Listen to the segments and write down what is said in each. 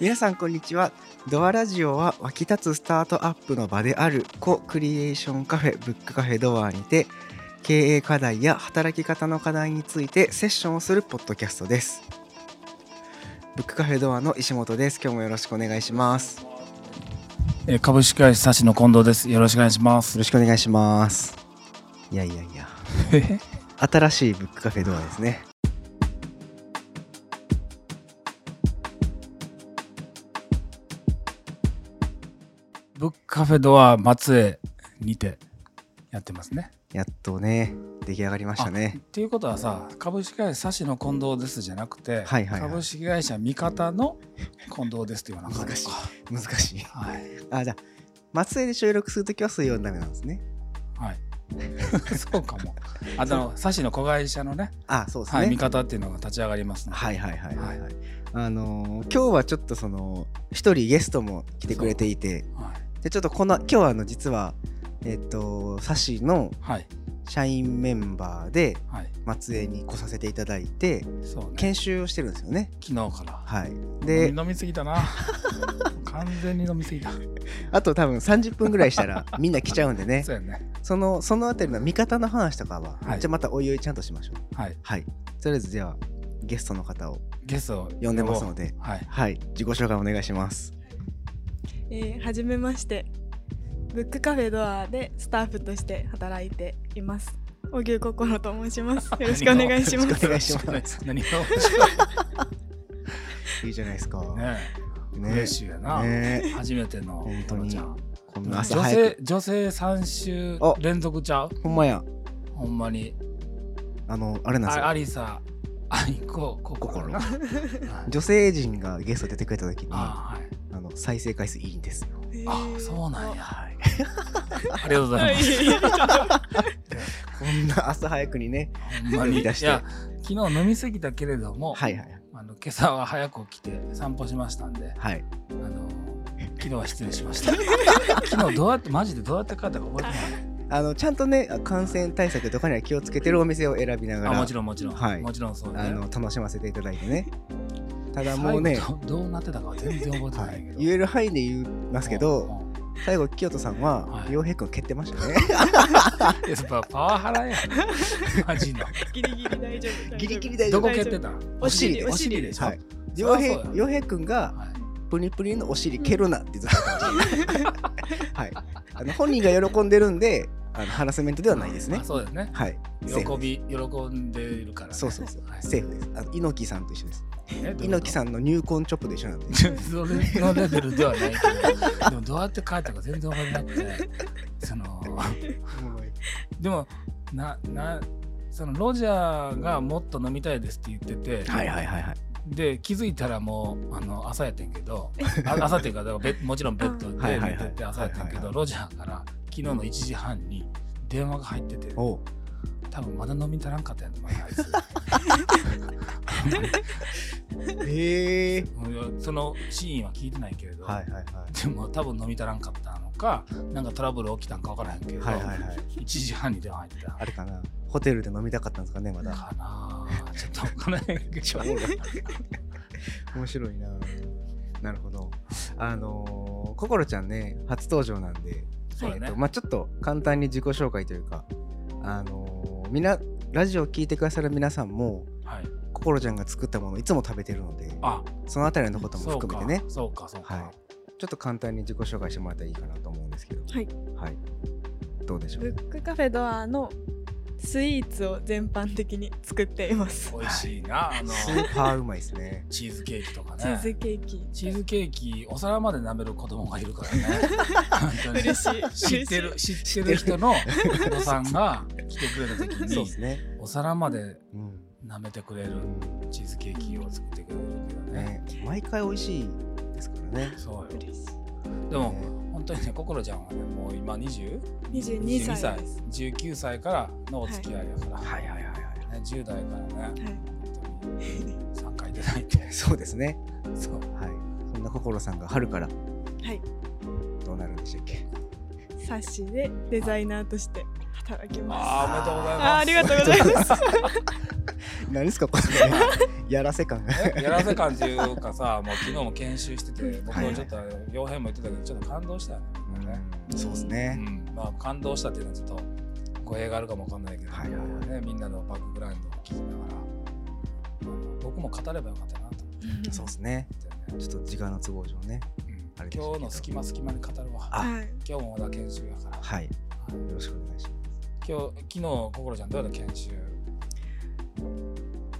皆さんこんにちは。ドアラジオは湧き立つスタートアップの場であるコクリエーションカフェブックカフェドアにて経営課題や働き方の課題についてセッションをするポッドキャストです。ブックカフェドアの石本です。今日もよろしくお願いします。株式会社サシの近藤です。よろしくお願いします。ろしくお願いします。いやいやいや。新しいブックカフェドアですねブックカフェドア松江にてやってますね。やっとね出来上がりましたねっていうことはさ、株式会社サシの近藤ですじゃなくて、はいはいはい株式会社味方の近藤ですって言わなかった難しい難しいはい。あじゃあ松江で収録するときはそういうダメなんですねはい。そうかも。あの、サシの子会社のね、あそうですね、はい、味方っていうのが立ち上がりますので。はいはいはいはいはい。あのー今日はちょっとその一人ゲストも来てくれていてはい。でちょっとこの今日はあの実はえっ、とサシのはい。社員メンバーではい。松江に来させていただいてそうね。研修をしてるんですよね。昨日から。はい。で、で飲みすぎたな。完全に飲みすぎた。あと多分30分ぐらいしたらみんな来ちゃうんでね そうやね。そのそのあたりの見方の話とかは、はいじゃあまたおいおいちゃんとしましょう。はい。はい。とりあえずじゃあゲストの方をゲストを呼んでますのではい。はい自己紹介お願いします。えーはじめまして。ブックカフェドアでスタッフとして働いています。小牛心と申します。よろしくお願いします。よろしくお願いします何がいいじゃないですか？ねね。嬉しいやな、ね。初めての本当に。こんな朝女早く。性女性3週あ連続ちゃう？ほんまや。ほんまに。あの、あれなんですあよ。アリサアイコココ心女性陣がゲスト出てくれた時に、ああはい。の再生回数いいんですよ。あそうなんや。はい。ありがとうございます。こんな朝早くにね。ほんまに。い出して。や昨日飲みすぎたけれども、はいはい。あの今朝は早く起きて散歩しましたんではい。あの昨日は失礼しました。昨日どうやってマジでどうやって帰ったか覚えてないあのちゃんとね感染対策とかには気をつけてるお店を選びながあらもちろんもちろん、はい。もちろんそうね。あの楽しませていただいてね。ただもうね、最後どどうなってたかは全然覚えてはいないけど、、言える範囲で言いますけど、うんうん。最後清人さんははい。洋平君蹴ってましたね。やっぱパワハラやん。マジの。ギリギリ大丈夫。ギリギリ大丈夫。どこ蹴ってた？お尻。で。お尻で。しょ、はい。そ洋平洋平君がはいプニプニのお尻蹴るなってずっと言ってました。はい。あの本人が喜んでるんで、あのハラスメントではないですねあ。そうですねはい。喜び喜んでいるから、ね、そうそうそう。はいセーフです。あの猪木さんと一緒です。え猪木さんの入魂チョップと一緒なんで。それのレベルではないけどでもどうやって帰ったか全然わからなくてそのでもななそのロジャーがもっと飲みたいですって言ってて、はいはいはいはい。で気づいたらもうあの朝やってんけどあ朝っていうかだからベもちろんベッドで寝てて朝やってんけどロジャーから昨日の1時半に電話が入ってて多分まだ飲み足らんかったやんと思うあいつ。へえ。そのシーンは聞いてないけれど、はいはいはい。でも多分飲み足らんかったのかなんかトラブル起きたんか分からへんけど、はいはいはい。1時半に電話入ってたあれかな。ホテルで飲みたかったんですかね、まだ。かなあちょっと分からへんけど 面白いな。なるほど。あのー、心ちゃんね、初登場なんで、そうだねえっとまあちょっと簡単に自己紹介というか、あのーみな、ラジオを聞いてくださる皆さんも、はい心ちゃんが作ったものいつも食べてるので、あそのあたりのことも含めてね、そうかそうか、はい。ちょっと簡単に自己紹介してもらったらいいかなと思うんですけど、はい。はい。どうでしょブう。ックカフェドアのスイーツを全般的に作っています。美味しいなあの。スーパーうまいですね。チーズケーキとかね。チーズケーキ。チーズケーキお皿まで舐める子供がいるからね。本当に。嬉しい。知ってる知ってる人のお子さんが来てくれた時そうでにすね。お皿までうん。舐めてくれるチーズケーキを作ってくれるけどね。ね、毎回美味しいですからね。そうよ。でも本当にね心ちゃんはねもう今20 22歳です。19歳からのお付き合いだから、はい。はいはいはい。ね、10代からね。はい。本当に参加いただいてそうですね。そう。はい。そんな心さんが春からはい。どうなるんでしたっけ？サッシでデザイナーとして働きます。あーおめでとうございます。あーありがとうございます。何ですかこれ。やらせ感。やらせ感っていうかさ もう昨日も研修してて僕はちょっと傭兵も言ってたけどちょっと感動したよね。みんなねうん。そうですうね、ん。まあ感動したっていうのはちょっと語弊があるかもわかんないけど、はいはいはい。ね、みんなのバックグラウンドを聞きながらあの僕も語ればよかったなと。そうですね。ね、ちょっと時間の都合上ね。今日の隙間隙間に語るわ。あ。はい。今日もまだ研修やから、はい。よはい。ろしくお願いしま今日昨日心ちゃんどうやった？研修。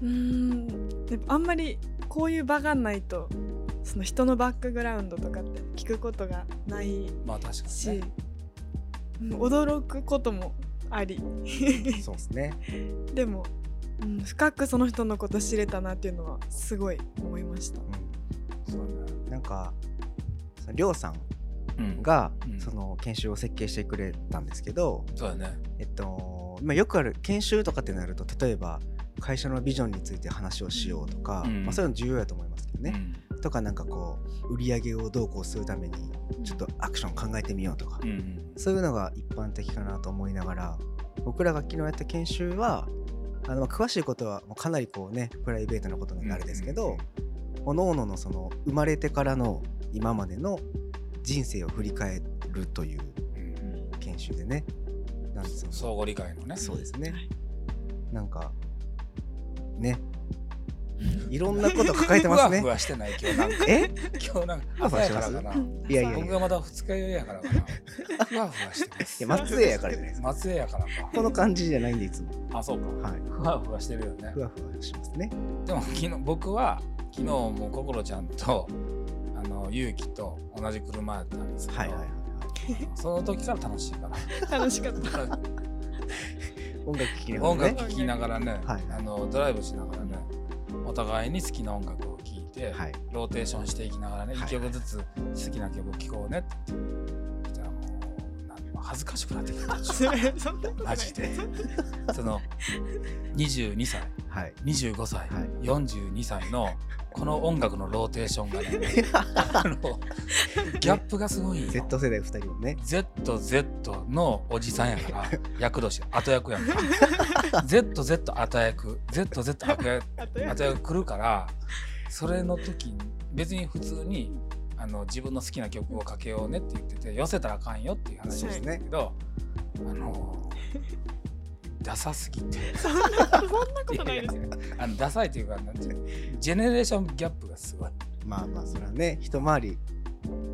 うーんあんまりこういう場がないとその人のバックグラウンドとかって聞くことがないまあ確かにし、ねうん驚くこともあり。す そうですね。でも、うん、深くその人のこと知れたなっていうのはすごい思いました。うそうね。んなんかそのりょうさんがうん。その研修を設計してくれたんですけど、そうだね。えっとまあ、よくある研修とかってなると例えば会社のビジョンについて話をしようとか、うん。まあ、そういうの重要だと思いますけどね、とかなんかこう売り上げをどうこうするためにちょっとアクション考えてみようとか、うんうんそういうのが一般的かなと思いながら僕らが昨日やった研修はあのまあ詳しいことはもうかなりこうねプライベートなことなんであれですけど、各々のその生まれてからの今までの人生を振り返るといううん研修でね。なんですよ相互理解のね。そうですね。はい。なんかね。いろんなこと抱えてますふわねふわしてない今日。なんかえ？今日なんか朝やからかな。いやいや僕がまだ二日酔いやからかな。ふわふわしてます。いや松江やからじゃないですか。松江やからか。この感じじゃないんでいつも。あそうか。はい。ふわふわしてるよね。ふわふわしますね。でも昨日僕は昨日も心ちゃんとあの勇気と同じ車やったんですけど、はいはいはいはい。その時から楽しいから楽しかった。音楽聴きながら音ね楽聴きながらね、はい。あのドライブしながらねお互いに好きな音楽を聴いて、はい。ローテーションしていきながらね、はい一曲ずつ好きな曲を聴こうねって恥ずかしくなってきた。マジで。その22歳。はい。25歳、はい。42歳のこの音楽のローテーションがね あのギャップがすごい Z 世代2人もね。ZZ のおじさんやから 役年後役やんか。ZZ 後役 ZZ 後役後役。来るからそれの時に別に普通にあの自分の好きな曲をかけようねって言ってて寄せたらあかんよっていう話をしてたけど、あのダサすぎて。そんなそんなことないです。よ。あのダサいっていうかなんていうの。ジェネレーションギャップがすごい。まあまあそれはね一回り。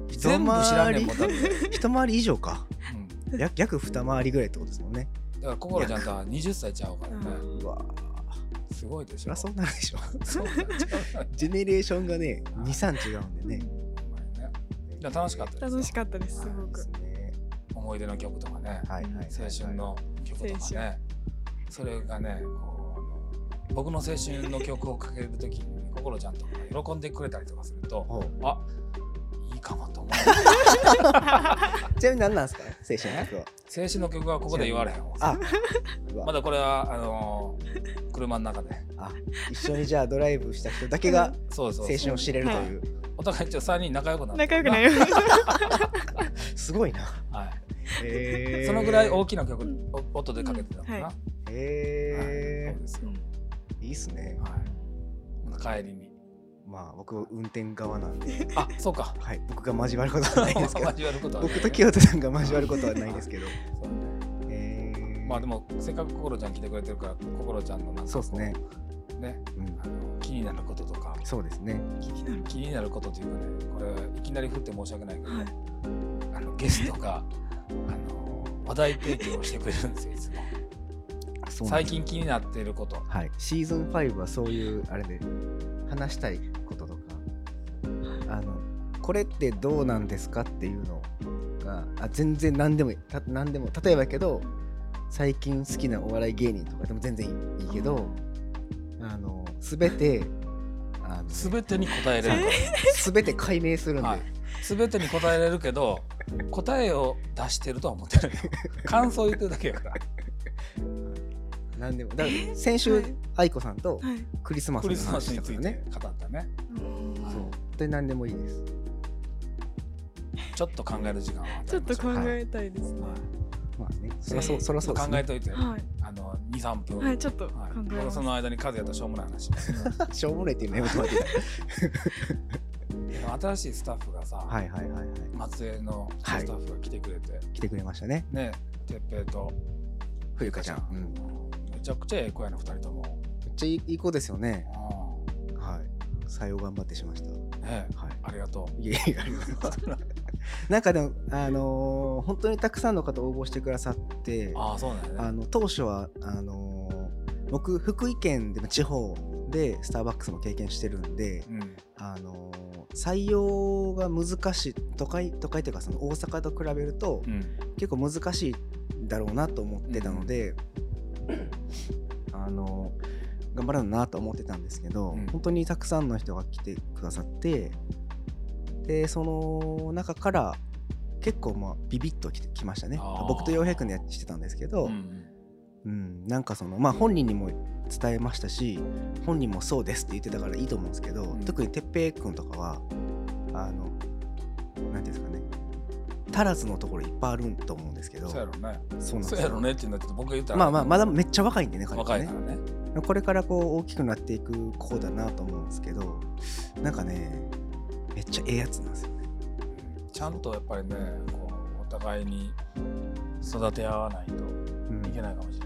一全部知らんねんもんだって、一回り以上か。うん、や約二回りぐらいってことですもんね。だから心ちゃんとは20歳ちゃうからね。うん。うわ。すごいでしょ。そりゃそうなるでしょ。そうジェネレーションがね23違うんでね。楽しかったですよ。楽しかったですすごく。です。ね思い出の曲とかね、はいはいはい青春の曲とか青ね。それがねこうあの僕の青春の曲をかけるときに心ちゃんとかが喜んでくれたりとかするとあいいかもと思う。ちなみに何なんですか？青春の曲は。青春の曲はここで言われへんわ。あまだこれはあのー車の中で。あ一緒にじゃあドライブした人だけがそうそうそう。青春を知れるという。お互いちょっと3人仲良くなって仲良くないよ。す。ごいな。はいへー。そのぐらい大きな曲、うん。お音でかけてたのかな、うんははいへそうですいいっすね。はい、帰りに。まあ僕運転側なんで。あそうか。はい。僕が交わることはないですけど。交わることはない。僕と清田さんが交わることはないですけど。そうね。へえまあでもせっかく心ちゃん来てくれてるから心ちゃんのなんかこそうですね。ねうん。あの気になることとか。そうですね。気になる。気になることというかねこれいきなり振って申し訳ないけど、はい。あのゲストがあの話題提供をしてくれるんですよいつも。最近気になっていること。はい。シーズン5はそういうあれで話したいこととか。あのこれってどうなんですかっていうのがあ全然何でもいい。た何でも例えばやけど最近好きなお笑い芸人とかでも全然いいけど、あの全てあの全てに答えれるか全て解明するんで、ら、はい、全てに答えれるけど答えを出してるとは思ってるよ。感想言ってるだけやから。何でも。だから先週、はい。愛子さんとはい。クリスマスクリスマの話スについてしたからね語ったね。うん。そう。で何でもいいです。ちょっと考える時間を与えましょうちょっと考えたいですね。まあね。そらそうそらそうです、ね、考えといて、はい。あの23分。はいちょっと考はい。えます、僕その間に数やったらしょうもない話。しょうもないっていうのやめてもらっていい？新しいスタッフがさ、はいはいはいはい。松江のスタはいッフが来てくれて、来てくれましたね。ねてっぺいと。冬香ちゃん、うん、めちゃくちゃええ子やな2人とも、めっちゃいいいい子ですよね。うはい。採用頑張ってしました。はい。ありがといえいえありがとうございます。なんかでもあのー本当にたくさんの方応募してくださってうああそうなんやね。あの当初はあのー僕福井県でも地方でスターバックスも経験してるんで、うん。あのー採用が難しい都会都会というかその大阪と比べるとうん。結構難しいんだろうなと思ってたので、あのー頑張らななと思ってたんですけど、うん。本当にたくさんの人が来てくださってでその中から結構まあビビッときてきましたね。僕と洋平君でやしてたんですけど、うんうん、なんかそのまあ本人にも伝えましたし本人もそうですって言ってたからいいと思うんですけど、うん。特に哲平君とかはあのなんていうんですかね足らずのところいっぱいあると思うんですけどそうやろね。そうなんですそうやろねって言うんだけど僕が言ったらまあまあまだめっちゃ若いんでね彼からね。これからこう大きくなっていく子だなと思うんですけどなんかねめっちゃええやつなんですよね。ちゃんとやっぱりねこうお互いに育て合わないとうん。いけないかもしれない。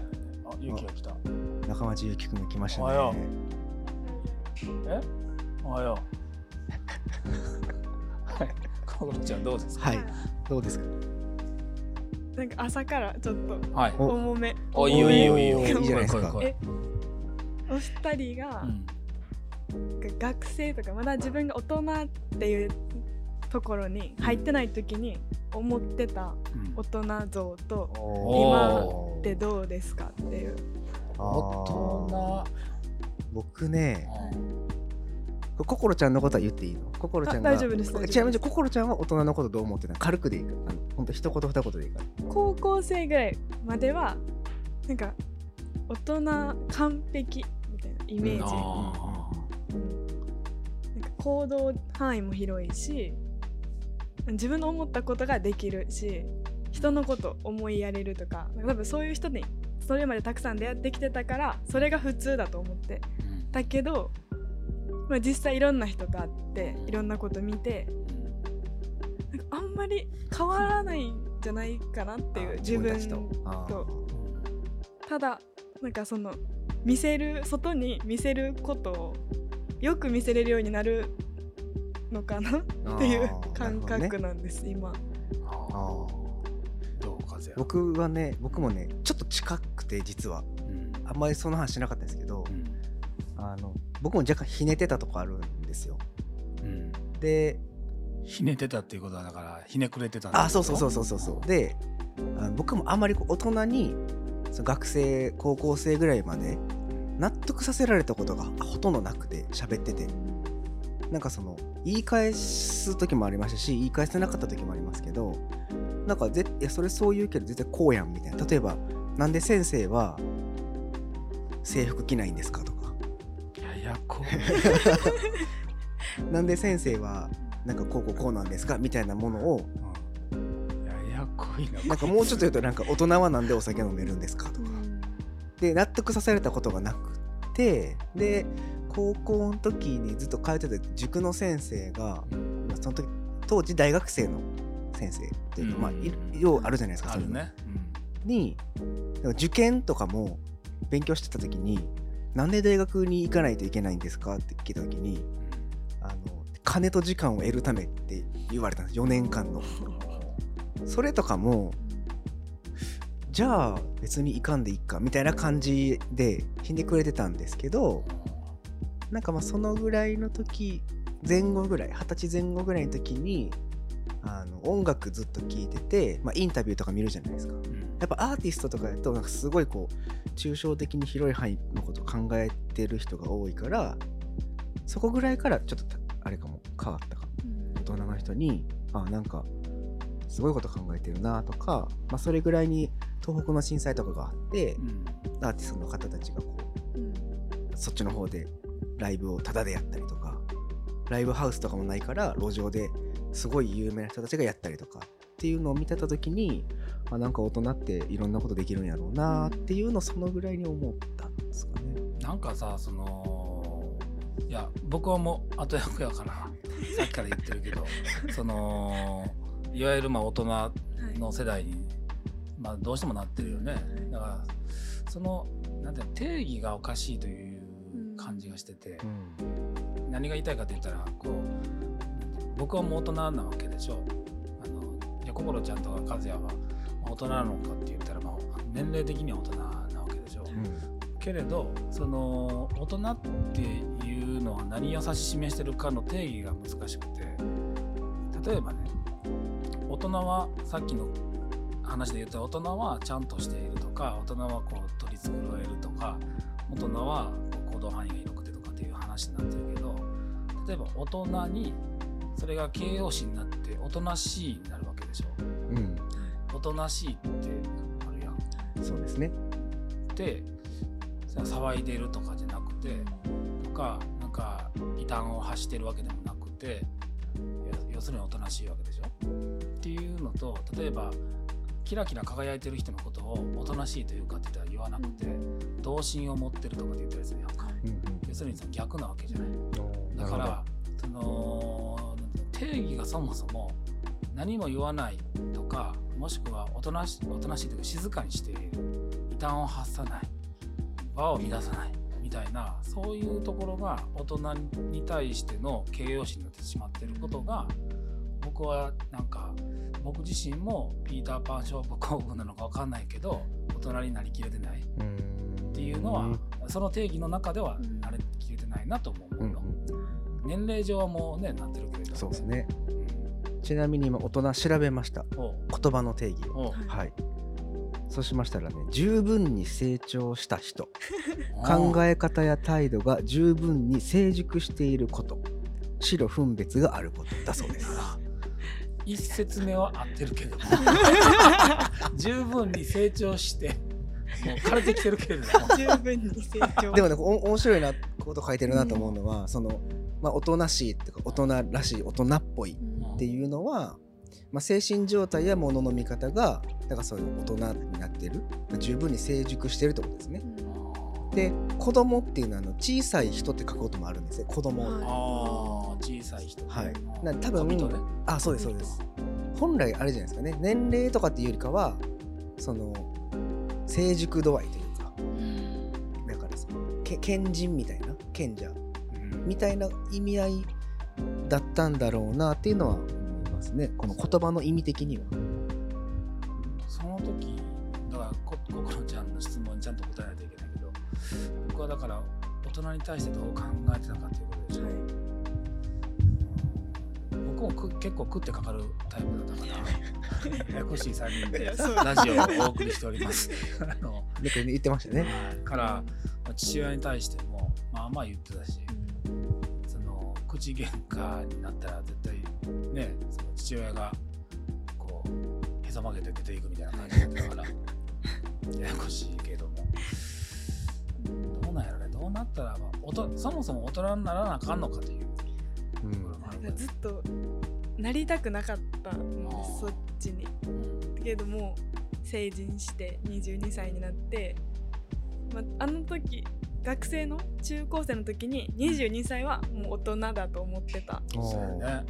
ねあゆきが来た。中町ゆきくんが来ましたおはよねえ？おはよう。はい。心ちゃんどうですか？はい。どうですか？なんか朝からちょっとはい。お。重め。おいいよいいよいいいいじゃないですか。お二人が、うん。学生とかまだ自分が大人っていうところに入ってない時に思ってたうん。大人像とお今ってどうですかっていう。大人。僕ね心ちゃんのことは言っていいの？心ちゃんがあ大丈夫です大丈夫です。ちなみに心ちゃんは大人のことどう思ってたの？軽くでいいからあのほんと一言二言でいいから高校生ぐらいまではなんか大人完璧みたいなイメージ、あなんか行動範囲も広いし自分の思ったことができるし人のこと思いやれるとか多分そういう人にそれまでたくさん出会ってきてたからそれが普通だと思って。ーだけど、まあ、実際いろんな人と会っていろんなこと見てなんかあんまり変わらないんじゃないかなっていう自分と。ただなんかその見せる外に見せることをよく見せれるようになるのかな？っていう感覚なんです、今。あ僕はね僕もねちょっと近くて実は。うん。あんまりその話しなかったんですけどうん。あの僕も若干ひねってたとこあるんですよ。うん。でひねってたっていうことはだからひねくれてたんだあそうそうそうそうそうそう。であの僕もあんまりこう大人にその学生高校生ぐらいまで納得させられたことがほとんどなくて喋っててなんかその言い返す時もありましたし言い返せなかった時もありますけどなんかぜいやそれそう言うけど絶対こうやんみたいな。例えばなんで先生は制服着ないんですかとか。ややこ。なんで先生はなんかこうこうこうなんですか？みたいなものをうん。ややこいな。なんかもうちょっと言うとなんか大人はなんでお酒飲めるんですかとか。で納得させられたことがなくてで高校の時にずっと通ってた塾の先生がまあその時当時大学生の先生っていうか、まあいようあるじゃないですかそういうのあるねにでも受験とかも勉強してた時になんで大学に行かないといけないんですかって聞いた時にあの金と時間を得るためって言われたんです4年間の。それとかもじゃあ別に行かんでいいかみたいな感じでひねくれてたんですけどなんかまあそのぐらいの時前後ぐらい二十歳前後ぐらいの時にあの音楽ずっと聴いてて、まあ、インタビューとか見るじゃないですか。うん。やっぱアーティストとかだとなんかすごいこう抽象的に広い範囲のことを考えてる人が多いからそこぐらいからちょっとたあれかも変わったかも。大人の人にあなんかすごいこと考えてるなとか、まあ、それぐらいに東北の震災とかがあってうん。アーティストの方たちがこうん。うそっちの方でライブをタダでやったりとかライブハウスとかもないから路上ですごい有名な人たちがやったりとかっていうのを見てた時にあなんか大人っていろんなことできるんやろうなっていうのをそのぐらいに思ったんですかね。なんかさそのいや僕はもう後役やから さっきから言ってるけどそのいわゆるまあ大人の世代に、まあ、どうしてもなってるよね。だからそのなんて定義がおかしいという感じがしてて、うん何が言いたいかと言ったらこう僕はもう大人なわけでしょ。あのじゃあ心ちゃんとか和也はまあ大人なのかって言ったら、まあ、年齢的には大人なわけでしょ。けれどその大人っていうのは何を指し示してるかの定義が難しくて例えばね大人はさっきの話で言った大人はちゃんとしているとか大人はこう取り繕えるとか大人は行動範囲が広くてとかっていう話になってるけど例えば大人にそれが形容詞になっておとなしいになるわけでしょ。うん。おとなしいってあるやん。そうですね。ってさ騒いでるとかじゃなくてとかなんか異端を発してるわけでもなくてや要するにおとなしいわけでしょ。っていうのと例えばキラキラ輝いてる人のことをおとなしいというかって言ったら言わなくて童心を持ってるとかって言ったりするやんかうん要するにその逆なわけじゃない。うん。だからその定義がそもそも何も言わないとかもしくはおとなしおとなしいというか静かにしている異端を発さない場を乱さないみたいなそういうところが大人に対しての形容詞になってしまっていることが僕はなんか僕自身もピーター・パン症候群なのか分かんないけど大人になりきれてない。っうんていうのはその定義の中ではなりきれてないなと思ううんの。年齢上はもうねなってるけれど。そうですね。うん。ちなみに今大人調べました。言葉の定義を。はい。そうしましたらね十分に成長した人。考え方や態度が十分に成熟していること。白分別があることだそうです。一説目は合ってるけど。も 十分に成長してもう枯れてきてるけれども。十分に成長。でもねお面白いなこと書いてるなと思うのは、そのまあおとなしいっていうか大人らしい大人っぽいっていうのは、まあ、精神状態や物の見方がだからそういう大人になってる。十分に成熟してるってことですね。で子供っていうのはあの小さい人って書くこともあるんですね。子供はい。ああ小さい人。はい。うんな多分ね。あそうですそうです。本来あれじゃないですかね。年齢とかっていうよりかはその成熟度合いというか。だからそのけ賢人みたいな？賢者。うん。みたいな意味合いだったんだろうなっていうのは思いますね。この言葉の意味的には。から大人に対してどう考えてたかということでしょ、僕もく結構食ってかかるタイプだったから ややこしい3人でラジオをお送りしております。あの言ってましたね。からまあ父親に対してもまあまあ言ってたしその口喧嘩になったら絶対ねその父親がこうへそ曲げて出ていくみたいな感じだったから ややこしいけども。どうなんやろね。どうなったらばおとそもそも大人にならなあかんのかという。うん。ところもあるからずっとなりたくなかったんですそっちに。うん。けども成人して22歳になって、まあの時学生の中高生の時に22歳はもう大人だと思ってた。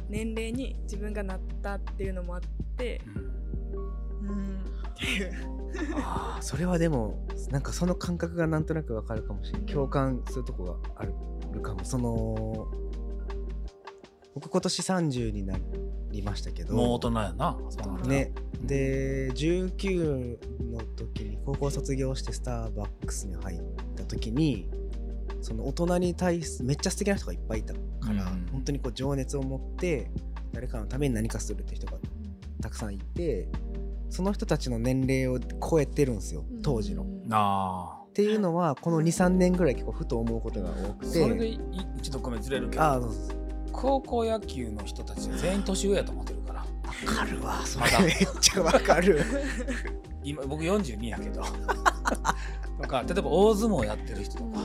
年齢に自分がなったっていうのもあって。うん。うん。っていうあーそれはでもなんかその感覚がなんとなくわかるかもしれない共感するとこがあるかも。その僕今年30になりましたけど。もう大人やなね。で19の時に高校卒業してスターバックスに入った時にその大人に対すめっちゃ素敵な人がいっぱいいたから、うん。本当にこう情熱を持って誰かのために何かするって人がたくさんいてその人たちの年齢を超えてるんですよ当時の。あていうのはこの23年ぐらい結構ふと思うことが多くて。それでいちょっとごめんずれるけど。高校野球の人たち全員年上やと思ってるから。わかるわそれ。めっちゃわかる。今僕42やけど。とか例えば大相撲やってる人とか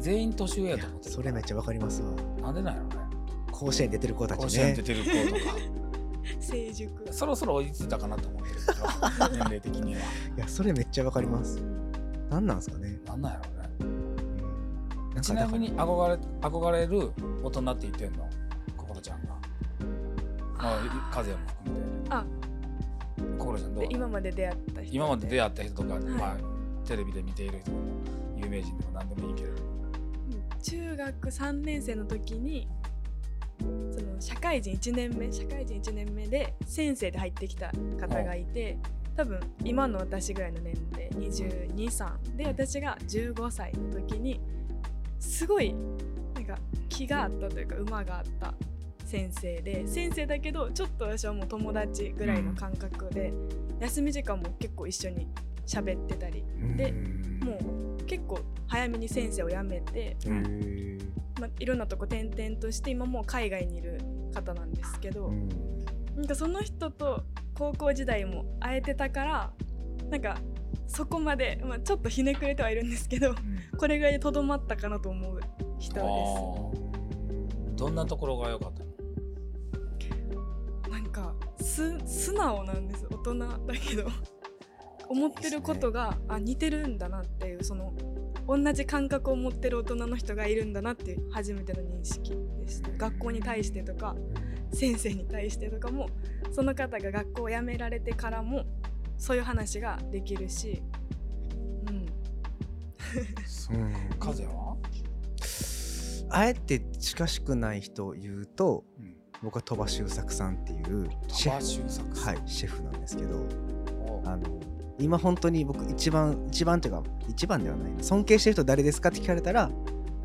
全員年上やと思ってるそれめっちゃわかりますわ。ゃなんでなんやろね。甲子園出てる子たちね。甲子園出てる子とか成熟。そろそろ追いついたかなと思ってるけど年齢的には。いやそれめっちゃわかります。何なんですかね。なんなんやろうね。うん。ちなみにあ憧れ憧れる大人って言ってんの？心ちゃんが。まあ和也も含めて。あ。心ちゃんどう？で今まで出会った人今まで出会った人とか、い。まあ、テレビで見ている人有名人でも何でもいいけど。うん。中学3年生の時にその社会人1年目社会人1年目で先生で入ってきた方がいて多分今の私ぐらいの年齢223で私が15歳の時にすごいなんか気があったというか馬があった先生で先生だけどちょっと私はもう友達ぐらいの感覚で、休み時間も結構一緒に喋ってたりでもう結構早めに先生を辞めて、まあ、いろんなとこ転々として今もう海外にいる方なんですけど、うん。なんかその人と高校時代も会えてたからなんかそこまで、まあ、ちょっとひねくれてはいるんですけどこれぐらいでとどまったかなと思う人であー。どんなところが良かったなんかす素直なんです。大人だけど思ってることがあ似てるんだなっていうその同じ感覚を持ってる大人の人がいるんだなっていう初めての認識でした学校に対してとか先生に対してとかもその方が学校を辞められてからもそういう話ができるし、うん、うん和也は、あえて近しくない人を言うとうん、僕は鳥羽周作さんっていうシ鳥羽ェフはいシェフなんですけどあの今本当に僕一番一番というか一番ではない。な尊敬してる人誰ですかって聞かれたら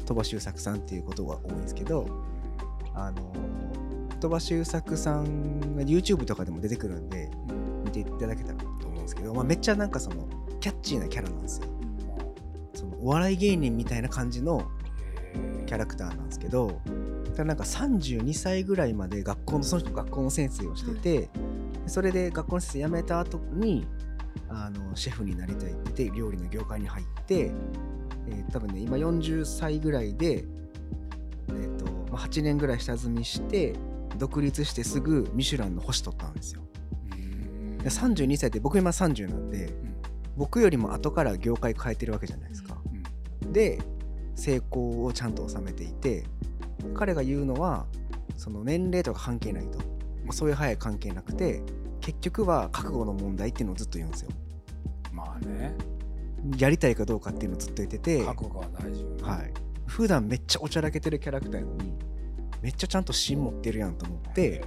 鳥羽周作さんっていうことが多いんですけどあの鳥羽周作さんが YouTube とかでも出てくるんで見ていただけたらと思うんですけど、まあ、めっちゃなんかそのキャッチーなキャラなんですよ。そのお笑い芸人みたいな感じのキャラクターなんですけどただなんか32歳ぐらいまで学校のその人学校の先生をしてて、それで学校の先生辞めた後にあのシェフになりたいって言って料理の業界に入って、えー多分ね今40歳ぐらいで、えーとまあ、8年ぐらい下積みして独立してすぐミシュランの星取ったんですよ。うんで32歳って僕今30なんで僕よりも後から業界変えてるわけじゃないですか。うんで成功をちゃんと収めていて彼が言うのはその年齢とか関係ないともうそういう早い関係なくて結局は覚悟の問題っていうのをずっと言うんですよ。まあね。やりたいかどうかっていうのをずっと言ってて、は覚悟は大事よね。い、普段めっちゃおちゃらけてるキャラクターやのにめっちゃちゃんと芯持ってるやんと思って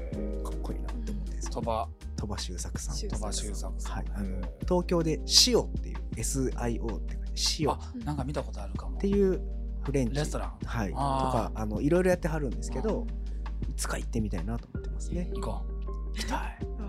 かっこいいなって思って鳥羽。鳥羽周作さん。周鳥羽周作さん。はい、あのへー東京で「シオ」っていう SIO って書いてシオ。っあなんか見たことあるかも。ていうフレンチ。レストラン。はい、とかあのいろいろやってはるんですけどいつか行ってみたいなと思ってますね。行こう。行きたい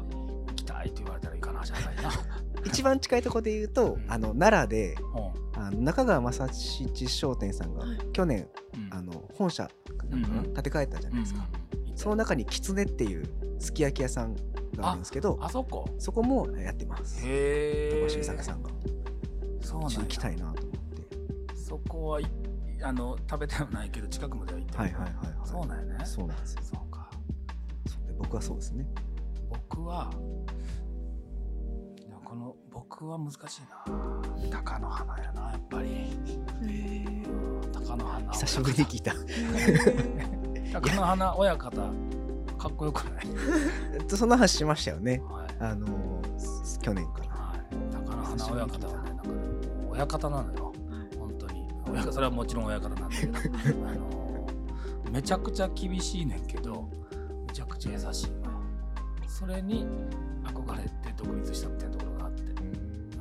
行きたいって言われたら行かなじゃないな。一番近いところで言うとあの奈良でうん。あの中川正七商店さんがはい。去年うん。あの本社建て替えたじゃないですか、その中に狐っていうすき焼き屋さんがあるんですけどあそこ？そこもやってます。へえ鳥羽周作さんが。そうなん行きたいなと思って。そこはいあの食べてはないけど近くまでは行ってる。はいはいはいはい。そうなんやね。そうなんですよ。そうか。そうで僕はそうですね僕はこの僕は難しいな。鷹の花やなやっぱり。鷹の花久しぶりに聞いた。鷹の花親方。かっこよくない、えっとその話しましたよね。はい。あのー去年から。はい、鷹の花親方はねなんか親方なのよ。本当に。親方それはもちろん親方なんだけど。あのめちゃくちゃ厳しいねんけどめちゃくちゃ優しいそれに憧れて独立したみたいなところがあって。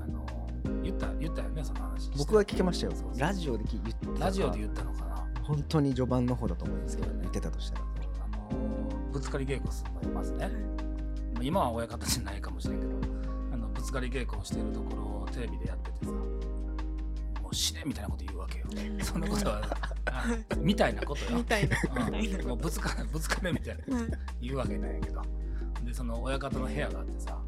あの言った言ったよねその話。僕は聞きましたよ。ラジオで聞言ってたラジオで言ったのかな。本当に序盤の方だと思うんですけど言ってたとしたら。あのぶつかり稽古するのよまずね。まあ今は親方じゃないかもしれんけどあのぶつかり稽古をしてるところをテレビでやっててさもう死ねみたいなこと言うわけよ。そんなことは あみたいなことよ。みたいなうん。もうぶつかぶつかれみたいなはい言うわけないんやけどでその親方の部屋があってさ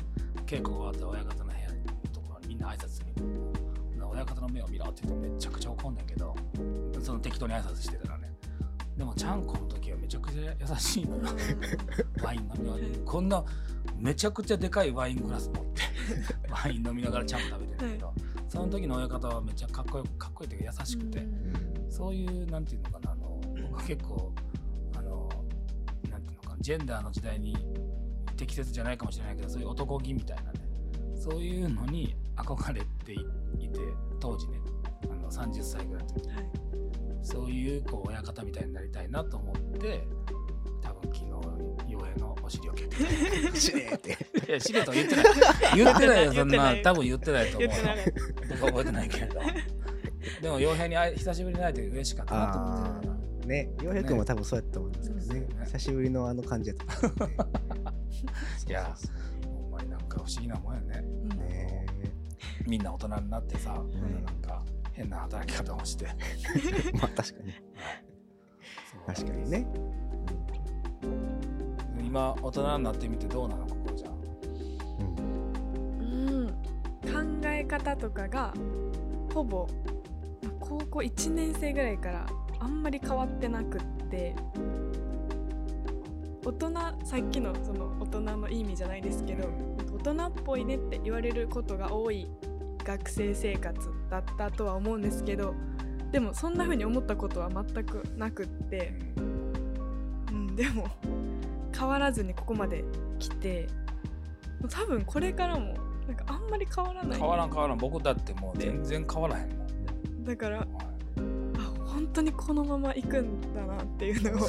稽古が終わって親方の部屋のところにみんな挨拶するの親方の目を見ろって言ってめちゃくちゃ怒んねんけどその適当に挨拶してたらね。でもちゃんこの時はめちゃくちゃ優しいのよ。ワイン飲み終わってこんなめちゃくちゃでかいワイングラス持って ワイン飲みながらちゃんと食べてるんだけど、その時の親方はめっちゃかっこよかっこいいというか優しくて、そういうなんていうのかなあの僕は結構あのなんていうのかなジェンダーの時代に適切じゃないかもしれないけどそういう男気みたいなね。そういうのに憧れていて当時ね。あの30歳ぐらいの時、はい、そういうこう親方みたいになりたいなと思って多分昨日傭兵のお尻を蹴って。しねって。いやしねとは言ってない。言ってないよそんな。多分言ってないと思う。僕は覚えてないけれど。でも傭兵に久しぶりに会えて嬉しかったなと思ってね。傭兵君も多分そうやったと思いますけどね、ね、久しぶりのあの感じやった、ね、いやほんまになんか不思議なもんやね,、ねみんな大人になってさ、うん、なんか変な働き方をして。まあ確かに、確かにね。今大人になってみてどうなのここじゃうん、考え方とかがほぼ高校1年生ぐらいからあんまり変わってなくって大人さっきのその大人のいい意味じゃないですけど大人っぽいねって言われることが多い学生生活だったとは思うんですけどでもそんな風に思ったことは全くなくって、うん、でも変わらずにここまで来て多分これからもなんかあんまり変わらない。変わらん変わらん。僕だってもう全然変わらへんもん。だから、はい、あ本当にこのまま行くんだなっていうのを。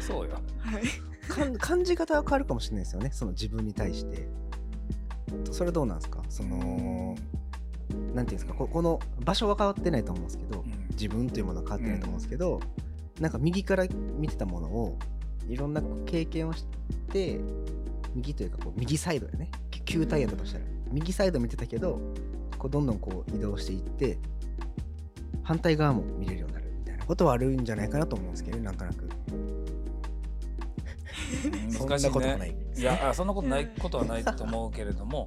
そうよ、はい 感じ方は変わるかもしれないですよね。その自分に対して。それどうなんですか？そのなんていうんですか？ここの場所は変わってないと思うんですけど、うん、自分というものは変わってないと思うんですけど、うん、なんか右から見てたものをいろんな経験をして右というかこう右サイドでね球体やったとしたら。右サイド見てたけどこうどんどんこう移動していって反対側も見れるようになるみたいなことはあるんじゃないかなと思うんですけどねなんとなく。難しいね。いやそんなことないことはないと思うけれども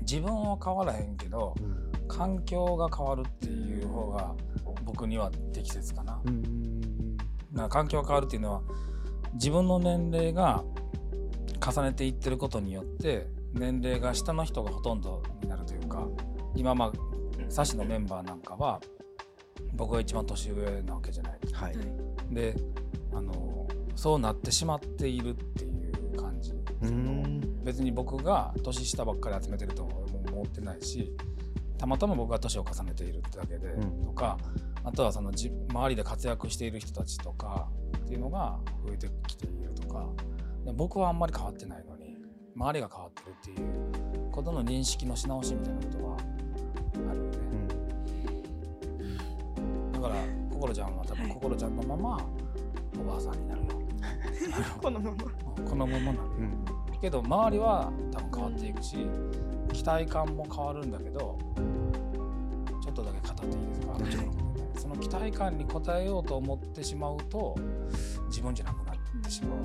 自分は変わらへんけど、うん、環境が変わるっていう方が僕には適切かな。うん、な環境が変わるっていうのは自分の年齢が重ねていってることによって年齢が下の人がほとんどになるというか今まあサシのメンバーなんかは僕が一番年上なわけじゃない。はい、であのそうなってしまっているっていう感じ別に僕が年下ばっかり集めてるとも思ってないしたまたま僕が年を重ねているってだけで、うん、とかあとはそのじ周りで活躍している人たちとかっていうのが増えてきているとか僕はあんまり変わってないのに周りが変わってるっていうことの認識のし直しみたいなことはあるよね、うん、だから心ちゃんは多分心ちゃんのままおばあさんになるよ このまま。このままなる、うん、けど周りは多分変わっていくし期待感も変わるんだけどちょっとだけ語っていいですか？もちろん。その期待感に応えようと思ってしまうと自分じゃなくなってしまう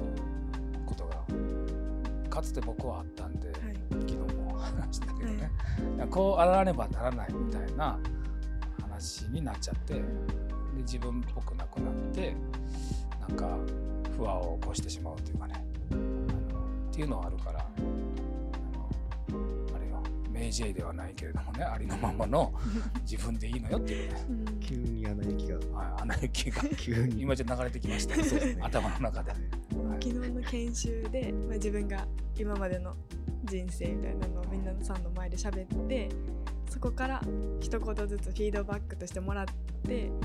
ことがかつて僕はあったんで、はい、昨日も話したけどね、はい、こうあらねばならないみたいな話になっちゃってで自分っぽくなくなってなんか不安を起こしてしまうというかね。あのっていうのはあるから。メイジェイではないけれどもね。ありのままの 自分でいいのよっていうね、急に穴行きが、はい、穴行きが。急に。今じゃ流れてきました、ね、頭の中で、はい、昨日の研修で、まあ、自分が今までの人生みたいなのをみんなさんの前で喋ってそこから一言ずつフィードバックとしてもらって、うん、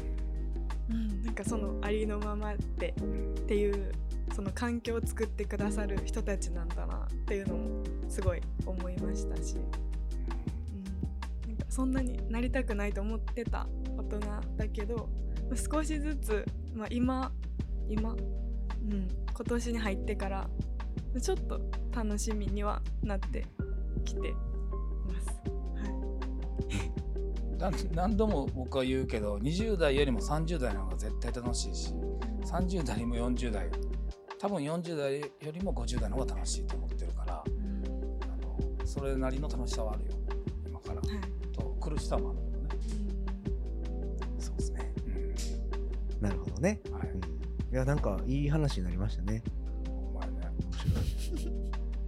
なんかそのありのままでっていうその環境を作ってくださる人たちなんだなっていうのもすごい思いましたし。うん、なんかそんなになりたくないと思ってた大人だけど少しずつ、まあ、今今、うん、今年に入ってからちょっと楽しみにはなってきてます。はい、何度も僕は言うけど20代よりも30代の方が絶対楽しいし30代も40代多分40代よりも50代の方が楽しいと思ってるから、うん、あのそれなりの楽しさはあるよ今から。はい苦しさもあるけどね。そうですね。なるほどね。はい。いや、なんかいい話になりましたね。お前ね。面白い。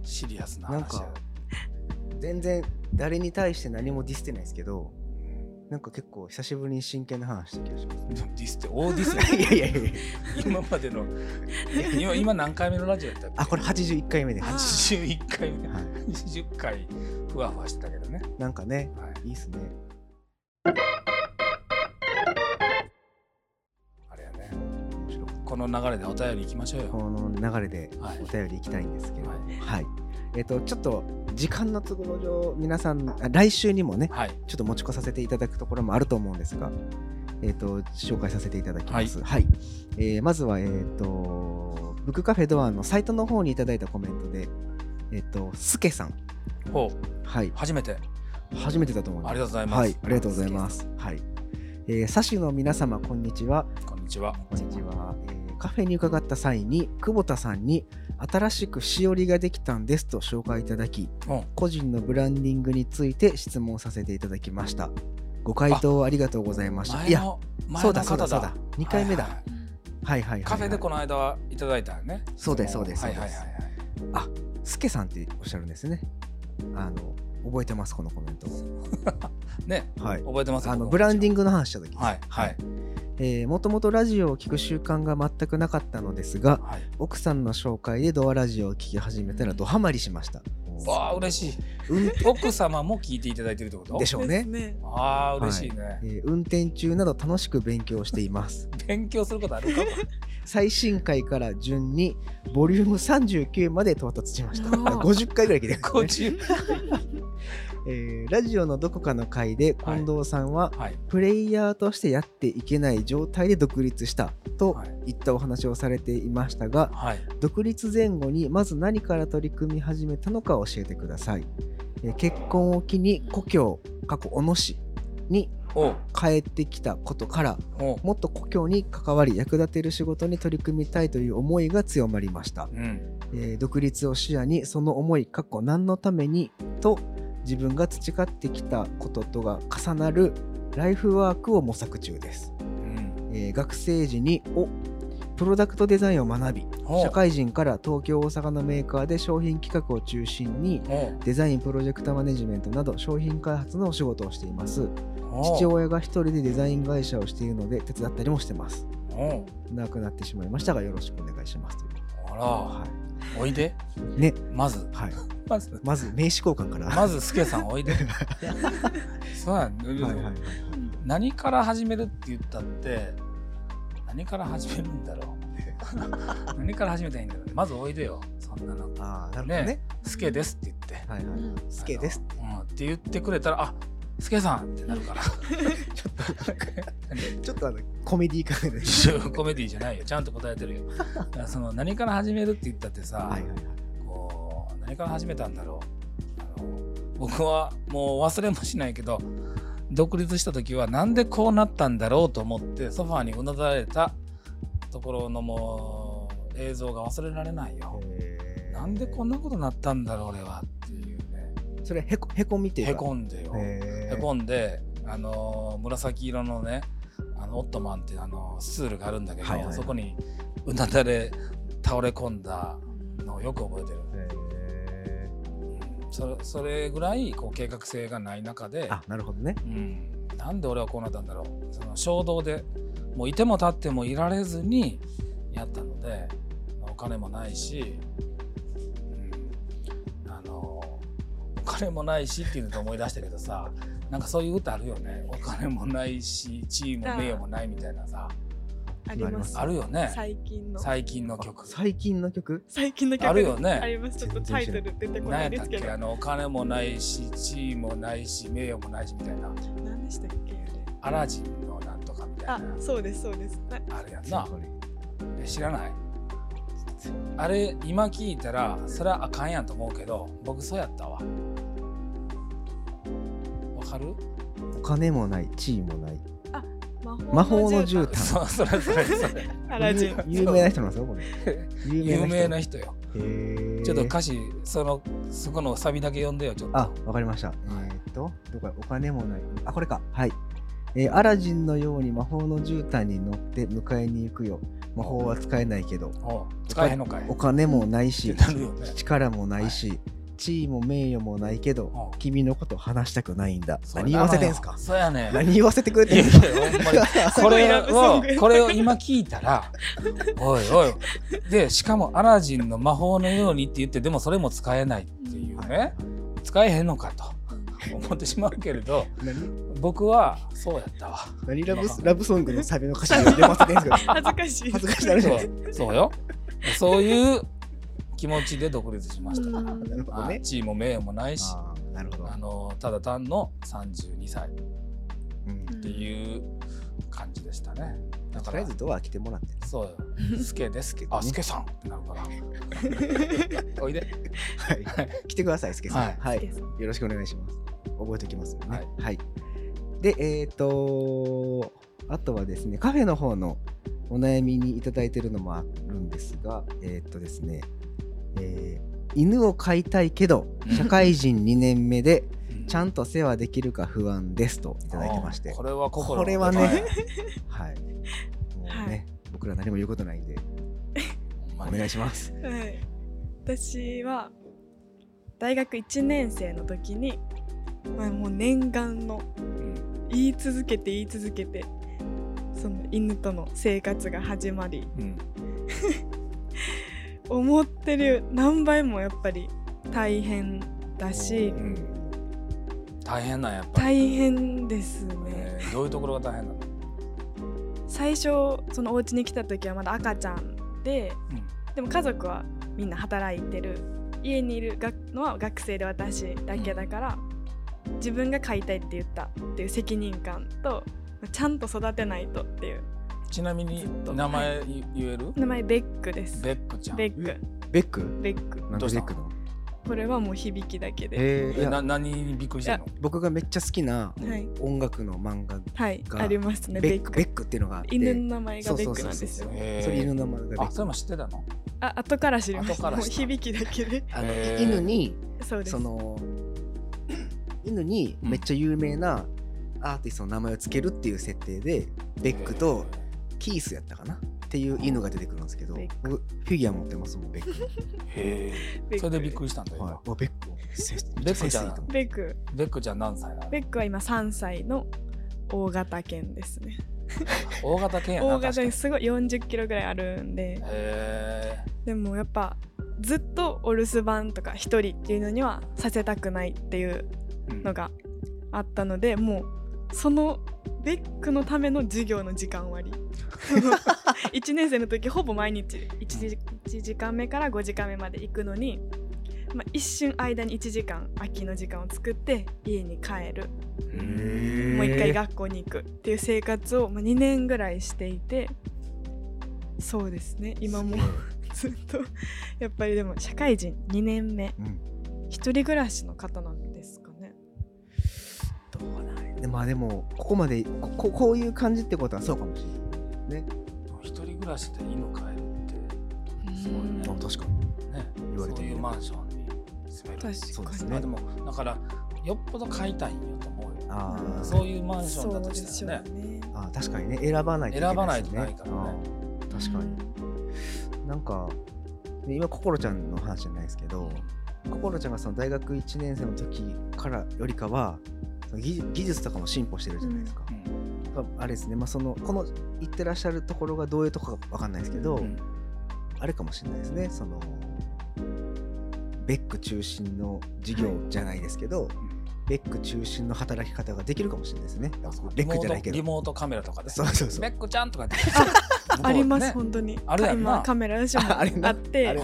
シリアスななんか全然誰に対して何もディスってないですけどなんか結構久しぶりに真剣な話した気がしますね。ディスって大ディスや いやいやいや。今までの今今何回目のラジオやったっけ？あこれ81回目で。す81回目。はい。20回ふわふわしてたけどね、なんかねはい、いいっすね。あれやね。この流れでお便り行きましょうよ。この流れではい。お便りいきたいんですけど。ははい、えっ、とちょっと時間の都合上皆さんあ来週にもねはいちょっと持ち越させていただくところもあると思うんですが、えっ、と、紹介させていただきます。はい。えーまずは、えっ、と、ブックカフェドアのサイトの方にいただいたコメントで、えっ、と、すけさん。ほうはい。初めて初めてだと思います。ありがとうございますはい。ありがとうございます。はい。えー、サシの皆様、こんにちは。こんにちはこんにちは、えーカフェに伺った際に、久保田さんに新しくしおりができたんですと紹介いただき、うん個人のブランディングについて質問させていただきました。ご回答ありがとうございました。いや、そうだそうだ方そうだ。2回目だ。はいはいはいはい。カフェでこの間はいただいたよねそうですのそうですはいはいはいはいあ、スケさんっておっしゃるんですね。あの、覚えてます、このコメント。ねはい。覚えてますあの、ブランディンググの話した時。はいはいえーもともとラジオを聞く習慣が全くなかったのですが、はい奥さんの紹介でドアラジオを聞き始めたらドハマりしました。わあ嬉しいうん奥様も聞いていただいてるってこと？でしょうね。ね。ああ嬉しいね、えー運転中など楽しく勉強しています。勉強することあるか？最新回から順にボリューム39まで到達しました。おーあ50回ぐらい来てる、ね。50えーラジオのどこかの回で近藤さんは、はい。プレイヤーとしてやっていけない状態で独立したとはい。いったお話をされていましたが、はい。独立前後にまず何から取り組み始めたのか教えてください。えー結婚を機に故郷、過去小野市に帰ってきたことから、もっと故郷に関わり役立てる仕事に取り組みたいという思いが強まりました。うん。えー独立を視野にその思い過去何のためにと自分が培ってきたこととが重なるライフワークを模索中です、うん。えー学生時におプロダクトデザインを学び社会人から東京大阪のメーカーで商品企画を中心にデザインプロジェクトマネジメントなど商品開発のお仕事をしています。父親が一人でデザイン会社をしているので手伝ったりもしてます。亡くなってしまいましたがよろしくお願いしますというあらはおいで。いね。まず。はい。まず。まず名刺交換から。まずスケさんおいで。そうやん。はいはいはい。何から始めるって言ったって何から始めるんだろう。何から始めたらいいんだろうねまずおいでよ。そんなの。ああ、なるほどね。ね。スケですって言って。はいはい。スケです。あのうん。って言ってくれたらあスケさんってなるから。ちょっと、ちょっとあの、コメディー コメディじゃないよ。ちゃんと答えてるよ。その何から始めるって言ったってさ、はいはいはい。こう何から始めたんだろう。あの僕はもう忘れもしないけど独立した時はなんでこうなったんだろうと思ってソファーにうなだれたところのもう映像が忘れられないよ。なんでこんなことになったんだろう俺は。っそれへこへこみっていうか。へこんでよ。へこんで、あのー紫色のねあのオットマンっていうあのスツールがあるんだけど、はいはい。はいそこにうなだれ倒れ込んだのをよく覚えてる。へうん。それそれぐらいこう計画性がない中でー、あなるほどね。うん、なんで俺はこうなったんだろう。その衝動でもういても立ってもいられずにやったのでお金もないし、金もないしっていうのと思い出したけどさなんかそういう歌あるよね。お金もないし地位も名誉もないみたいなさ。あります。あるよね。最近の。最近の曲。最近の曲？最近の曲あるよね。あります。ちょっとタイトル出てこな何やったっいですけど。け？あのお金もないし地位もないし名誉もないしみたいな。何でしたっけ？アラジンのなんとかみたいあな、そうですそうです。なあれやんな。知らない？あれ今聞いたらそれはあかんやんと思うけど僕そうやったわわかる？お金もない地位もない。魔魔法の絨毯。そうそれそれそれ。アラジン。有有名な人なんですよこれ有有名な人人よちょっと歌詞そのそこのサビだけ読んでよちょっと。あわかりました。えーっとどこや？お金もない。あこれか。はい。えーアラジンのように魔法の絨毯に乗って迎えに行くよ。魔法は使えないけど。お使えへんのかい。お金もないし力もないし、地位も名誉もないけどうん。君のこと話したくないんだ。何言わせてんすか？そうやねん。何言わせてくれてんすかこれをグこれを今聞いたらおいおい。でしかもアラジンの魔法のようにって言ってでもそれも使えないっていうね。使えへんのかと。思ってしまうけれど何？僕はそうやったわ。何ラブラブソングのサビの歌詞を読ませてんすか 恥ずかしい。恥ずかしい。そうよ。そういう気持ちで独立しました、うん。かなるほどね。はい地位も名誉もないしなるほど。あのただ単の32歳。っうん。ていう感じでしたね。だとからりあえずドア来てもらってそうよ。スケですけどあスケさんってなるから。おいで。はい。来てください、すけさん。はい。よろしくお願いします。覚えておきますよね。はい。はい。で、えっ、とあとはですね、カフェの方のお悩みにいただいてるのもあるんですが、えっ、とですね、えー犬を飼いたいけど、うん。社会人2年目で、うん。ちゃんと世話できるか不安ですといただいてまして。こ、れは心これはねはい。はい。もうね、はい僕ら何も言うことないんで、お願いします。はい、私は大学1年生の時に、まあ、もう念願のうん言い続けて言い続けてその犬との生活が始まり。うん 思ってる何倍もやっぱり大変だし。うん。大変なんやっぱり、大変ですね。えーどういうところが大変なの、最初そのお家に来た時はまだ赤ちゃんででも家族はみんな働いてる。家にいるがのは学生で私だけだから、自分が飼いたいって言ったっていう責任感とちゃんと育てないとっていうちなみに名前言える、名前ベックです。ベックちゃん。ベック。ベック？ベック。なんどうしたでベックの？これはもう響きだけで、えーな何にびっくりしたの？僕がめっちゃ好きなはい、音楽の漫画はい、がありますね。ベック。ベック。ベックっていうのがあって。犬の名前がベックなんですよ。そうそうそうそう。へー。それ犬の名前がベック。あそれも知ってたの？あ後から知りました。もう後から知った。響きだけで。あの犬にそうです。その犬にめっちゃ有名なアーティストの名前をつけるっていう設定でベックとキースやったかな？っていう犬が出てくるんですけど僕フィギュア持ってますもん ベック。のへえそれでびっくりしたんだよ、はい。あベック。せベックじゃベック。ベックちゃん何歳なの？ベックは今3歳の大型犬ですね。大型犬やな大型確かに。ですごい40キロぐらいあるんで。へえでもやっぱずっとお留守番とか一人っていうのにはさせたくないっていうのがあったのでもうそのベックのための授業の時間割。1年生の時ほぼ毎日 1, 時1時間目から5時間目まで行くのに、まあ、一瞬間に1時間空きの時間を作って家に帰る。うんもう一回学校に行くっていう生活を、まあ、2年ぐらいしていてそうですね。今もずっとやっぱりでも社会人2年目。うん。一人暮らしの方なんですかね。どうでまあでもここまでこここういう感じってことはそうかもしれないね。一人暮らしで犬飼えるってすごいね。あ確かに。ね。言われてそういうマンションに住める確そうですね。でもだからよっぽど買いたいんよと思うよ。あー。そういうマンションだとでしたらね。ね。あー確かにね。選ばないといけない選ばないとないからね。確かに。なんかね今心ちゃんの話じゃないですけど心ちゃんがその大学1年生の時からよりかは技技術とかも進歩してるじゃないですか、うん。あれですね、まあ、そのこの言ってらっしゃるところがどういうところかわかんないですけど、うん。あれかもしれないですね。そのベック中心の事業じゃないですけど、ベック中心の働き方ができるかもしれないですね。ベックじゃないけど。リモートカメラとかでそうそうそう。ベックちゃんとかって あります、ね。本当に。あるやんな。今カメラ私もああれな。あって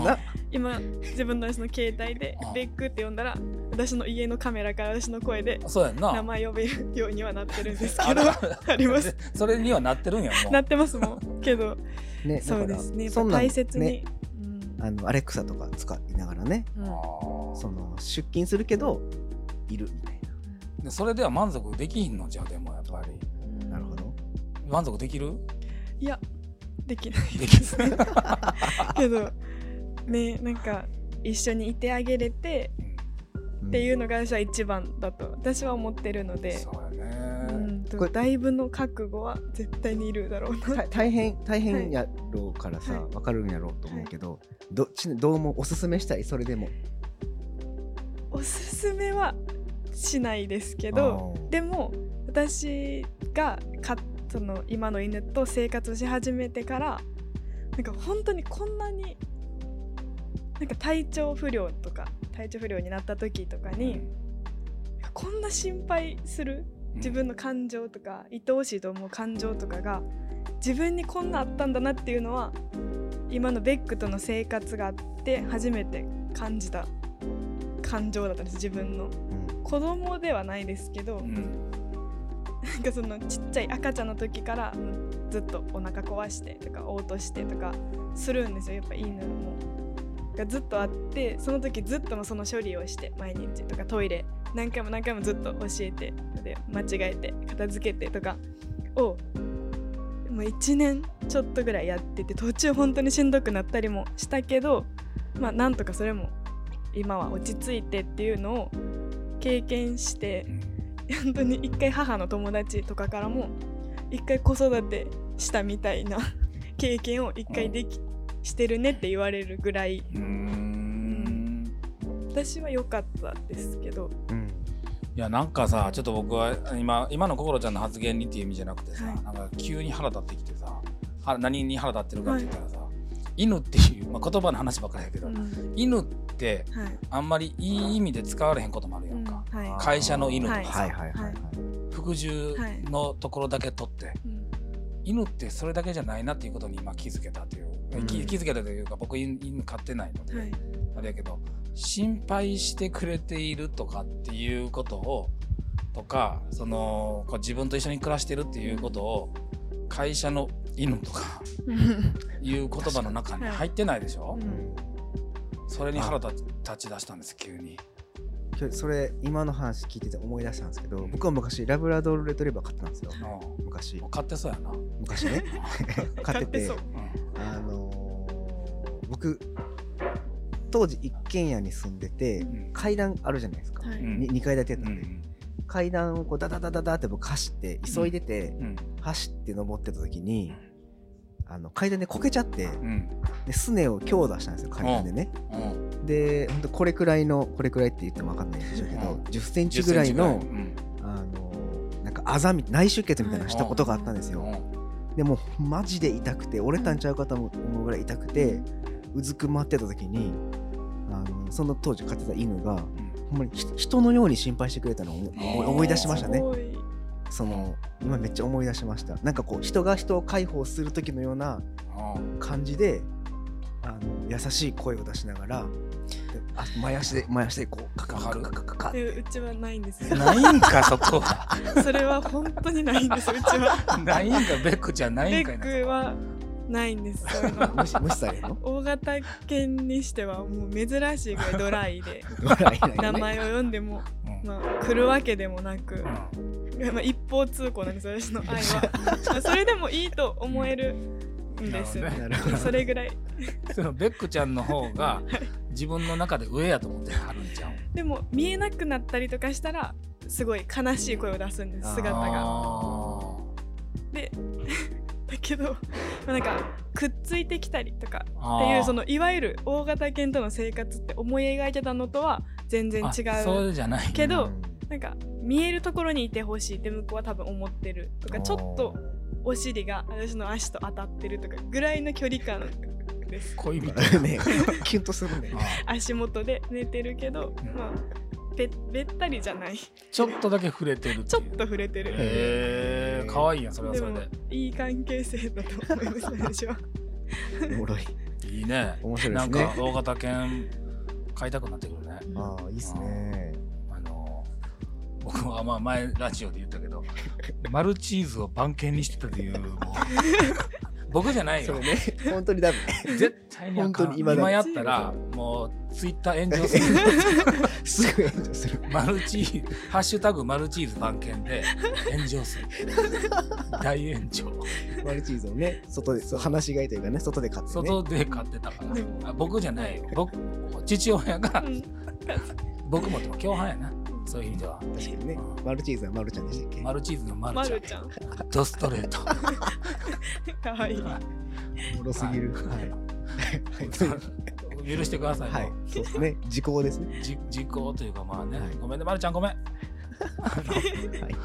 今自分のその携帯であ。ベックって呼んだら私の家のカメラから私の声でそうやんな。名前呼べるようにはなってるんですあけど。るあります。それにはなってるんやもう。なってますもん。けどねそうですね。大切に、ねあのアレクサとか使いながらねうん。その出勤するけどいるみたいでそれでは満足できひんのじゃあでもやっぱり。ななるほど。満足できる？いやできないできる けどねなんか一緒にいてあげれてうんっていうのが私は一番だと私は思ってるので、そうやね、うん、だいぶの覚悟は絶対にいるだろうな。た大変大変やろうからさ、はい。わかるんやろうと思うけど、どちどうもおすすめしたいそれでも。おすすめはしないですけどでも私がかその今の犬と生活し始めてからなんか本当にこんなになんか体調不良とか体調不良になった時とかに、こんな心配する自分の感情とか愛おしいと思う感情とかが自分にこんなあったんだなっていうのは今のベックとの生活があって初めて感じた感情だったんです自分の。うん。子供ではないですけど、うん。なんかそのちっちゃい赤ちゃんの時からずっとお腹壊してとか嘔吐してとかするんですよ。やっぱ犬も。がずっとあってその時ずっとその処理をして毎日とかトイレ何回も何回もずっと教えてで間違えて片付けてとかをもう1年ちょっとぐらいやってて途中本当にしんどくなったりもしたけどまあなんとかそれも今は落ち着いてっていうのを経験して本当に一回母の友達とかからも一回子育てしたみたいな経験を一回できてしてるねって言われるぐらい。うーん。私は良かったですけど。うん。いやなんかさちょっと僕は今今の心ちゃんの発言にっていう意味じゃなくてさ、はい。なんか急に腹立ってきてさは何に腹立ってるかって言ったらさ、犬っていう、まあ、言葉の話ばっかりやけど、うん。犬ってはい。あんまりいい意味で使われへんこともあるやんか、うん。はい。会社の犬とかさ、はい。はいはいはい服従のところだけ取って、うん。犬ってそれだけじゃないなっていうことに今気づけたという、うん気気づけたというか僕犬犬飼ってないので、はい。あれやけど心配してくれているとかっていうことをとかそのこう自分と一緒に暮らしてるっていうことを会社の犬とかいう言葉の中に入ってないでしょ、うん。それに腹立立ち出したんです急に。それ今の話聞いてて思い出したんですけど僕は昔ラブラドールレトリバー飼ってたんですよ。う昔。ん、買ってそうやな。昔ね。飼っててそうあのー僕当時一軒家に住んでてうん。階段あるじゃないですか、はい。うん。に2階建てやったで、うんん。階段をこうダダダダダって僕走って急いでて、うん。走って登ってた時にあの階段でこけちゃってうん。ですねを強打したんですよ階段でね。うん。でほんとこれくらいのこれくらいって言っても分かんないんでしょうけど、うん。10センチぐらいの10センチぐらい。うん。あのなんかあざみ内出血みたいなのしたことがあったんですよ、でもうマジで痛くて折れたんちゃうかと思うぐらい痛くてうずくまってた時にあのその当時飼ってた犬がほんまにひ人のように心配してくれたのを思思い出しましたね。その今めっちゃ思い出しました。なんかこう人が人を解放する時のようなうん。感じであの優しい声を出しながらであ前足で前足でこうカカカカカカカでうちはないんですよ。ないんか そこは。それは本当にないんですうちは。ないんかベックちゃんないベんかいな。ックはないんですそういうの無視無視されるの？大型犬にしてはもう珍しいぐらいドライで。ドライ名前を呼んでも、うん。まあ、来るわけでもなく、うん。まあ、一方通行なんです私の愛は。まあそれでもいいと思えるんです。よ、なるほどね。それぐらい。そのベックちゃんの方が自分の中で上やと思ってはるんちゃうでも見えなくなったりとかしたらすごい悲しい声を出すんです姿が。あで だけど、まあ、なんかくっついてきたりとかーっていうそのいわゆる大型犬との生活って思い描いてたのとは全然違あそううじゃない。けどうん。なんか見えるところにいてほしいって向こうは多分思ってるとかちょっとお尻が私の足と当たってるとかぐらいの距離感です。恋人あるね。キュンとするね。あ足元で寝てるけど、うん。まあべべったりじゃない。ちょっとだけ触れてるちょっと触れてる。へえかわいいやんそれはそれで。いい関係性だと思います私は。おもろい。いいね。面白いなんですね。か大型犬飼いたくなってくるね。ああいいっすね僕はまあ前ラジオで言ったけどマルチーズを番犬にしてたというもう。僕じゃないよ。ね。本当にダメ。絶対に本当に今だ。今やったらもうツイッター炎上する。すぐ炎上する。マルチーズハッシュタグマルチーズ番犬で炎上する。大炎上。マルチーズをね外でそう放し飼いというかね外で飼ってね。外で飼ってたから。僕じゃないよ。僕父親がうん。僕もでも共犯やなそういう意味では。確かにね。うん。マルチーズはマルちゃんでしたっけ？マルチーズのマまルちゃん。るちゃん。ドストレート。かわいい。おもろすぎる。はい。はい。許してください。はい。そうですね。時効ですね。じ実行というかまあね、はい。ごめんね、まるちゃんごめん。はい。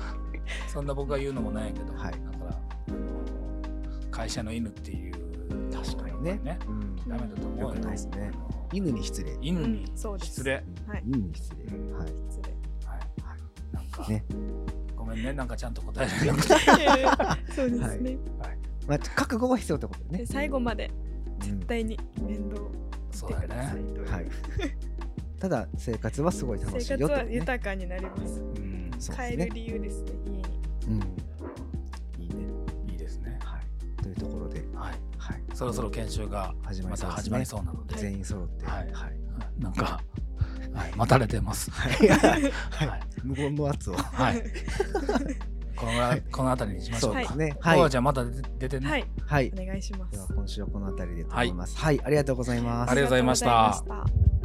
そんな僕が言うのもないけど、はい。だからあの会社の犬っていう。確かにね。ねうん。ダメだと思うよよくないですね。犬に失礼。犬にうんそうです。失礼、はい。犬に失礼。はい。失礼。はいなんか、ね。ごめんねなんかちゃんと答えられなくて。そうですね、まあ覚悟が必要ってことね。で最後までうん。絶対に面倒そうくださいね、はい。ただ生活はすごい楽し生活は豊かになります。うん、そうですね。変える理由ですね家に。うん。いいね。いいですね。はい。というところで。はい。はい。そろそろ研修が始まり始まりそうなので、全員揃って。はい。はい。なんか、はい、待たれてます。はい。無言の圧を。はい。このはい。この辺りにしましょうか、そうですね。は、はい。いじゃあまた出てね、はい。はい。お願いします。では今週はこの辺りでと思います。はい。ありがとうございます。ありがとうございました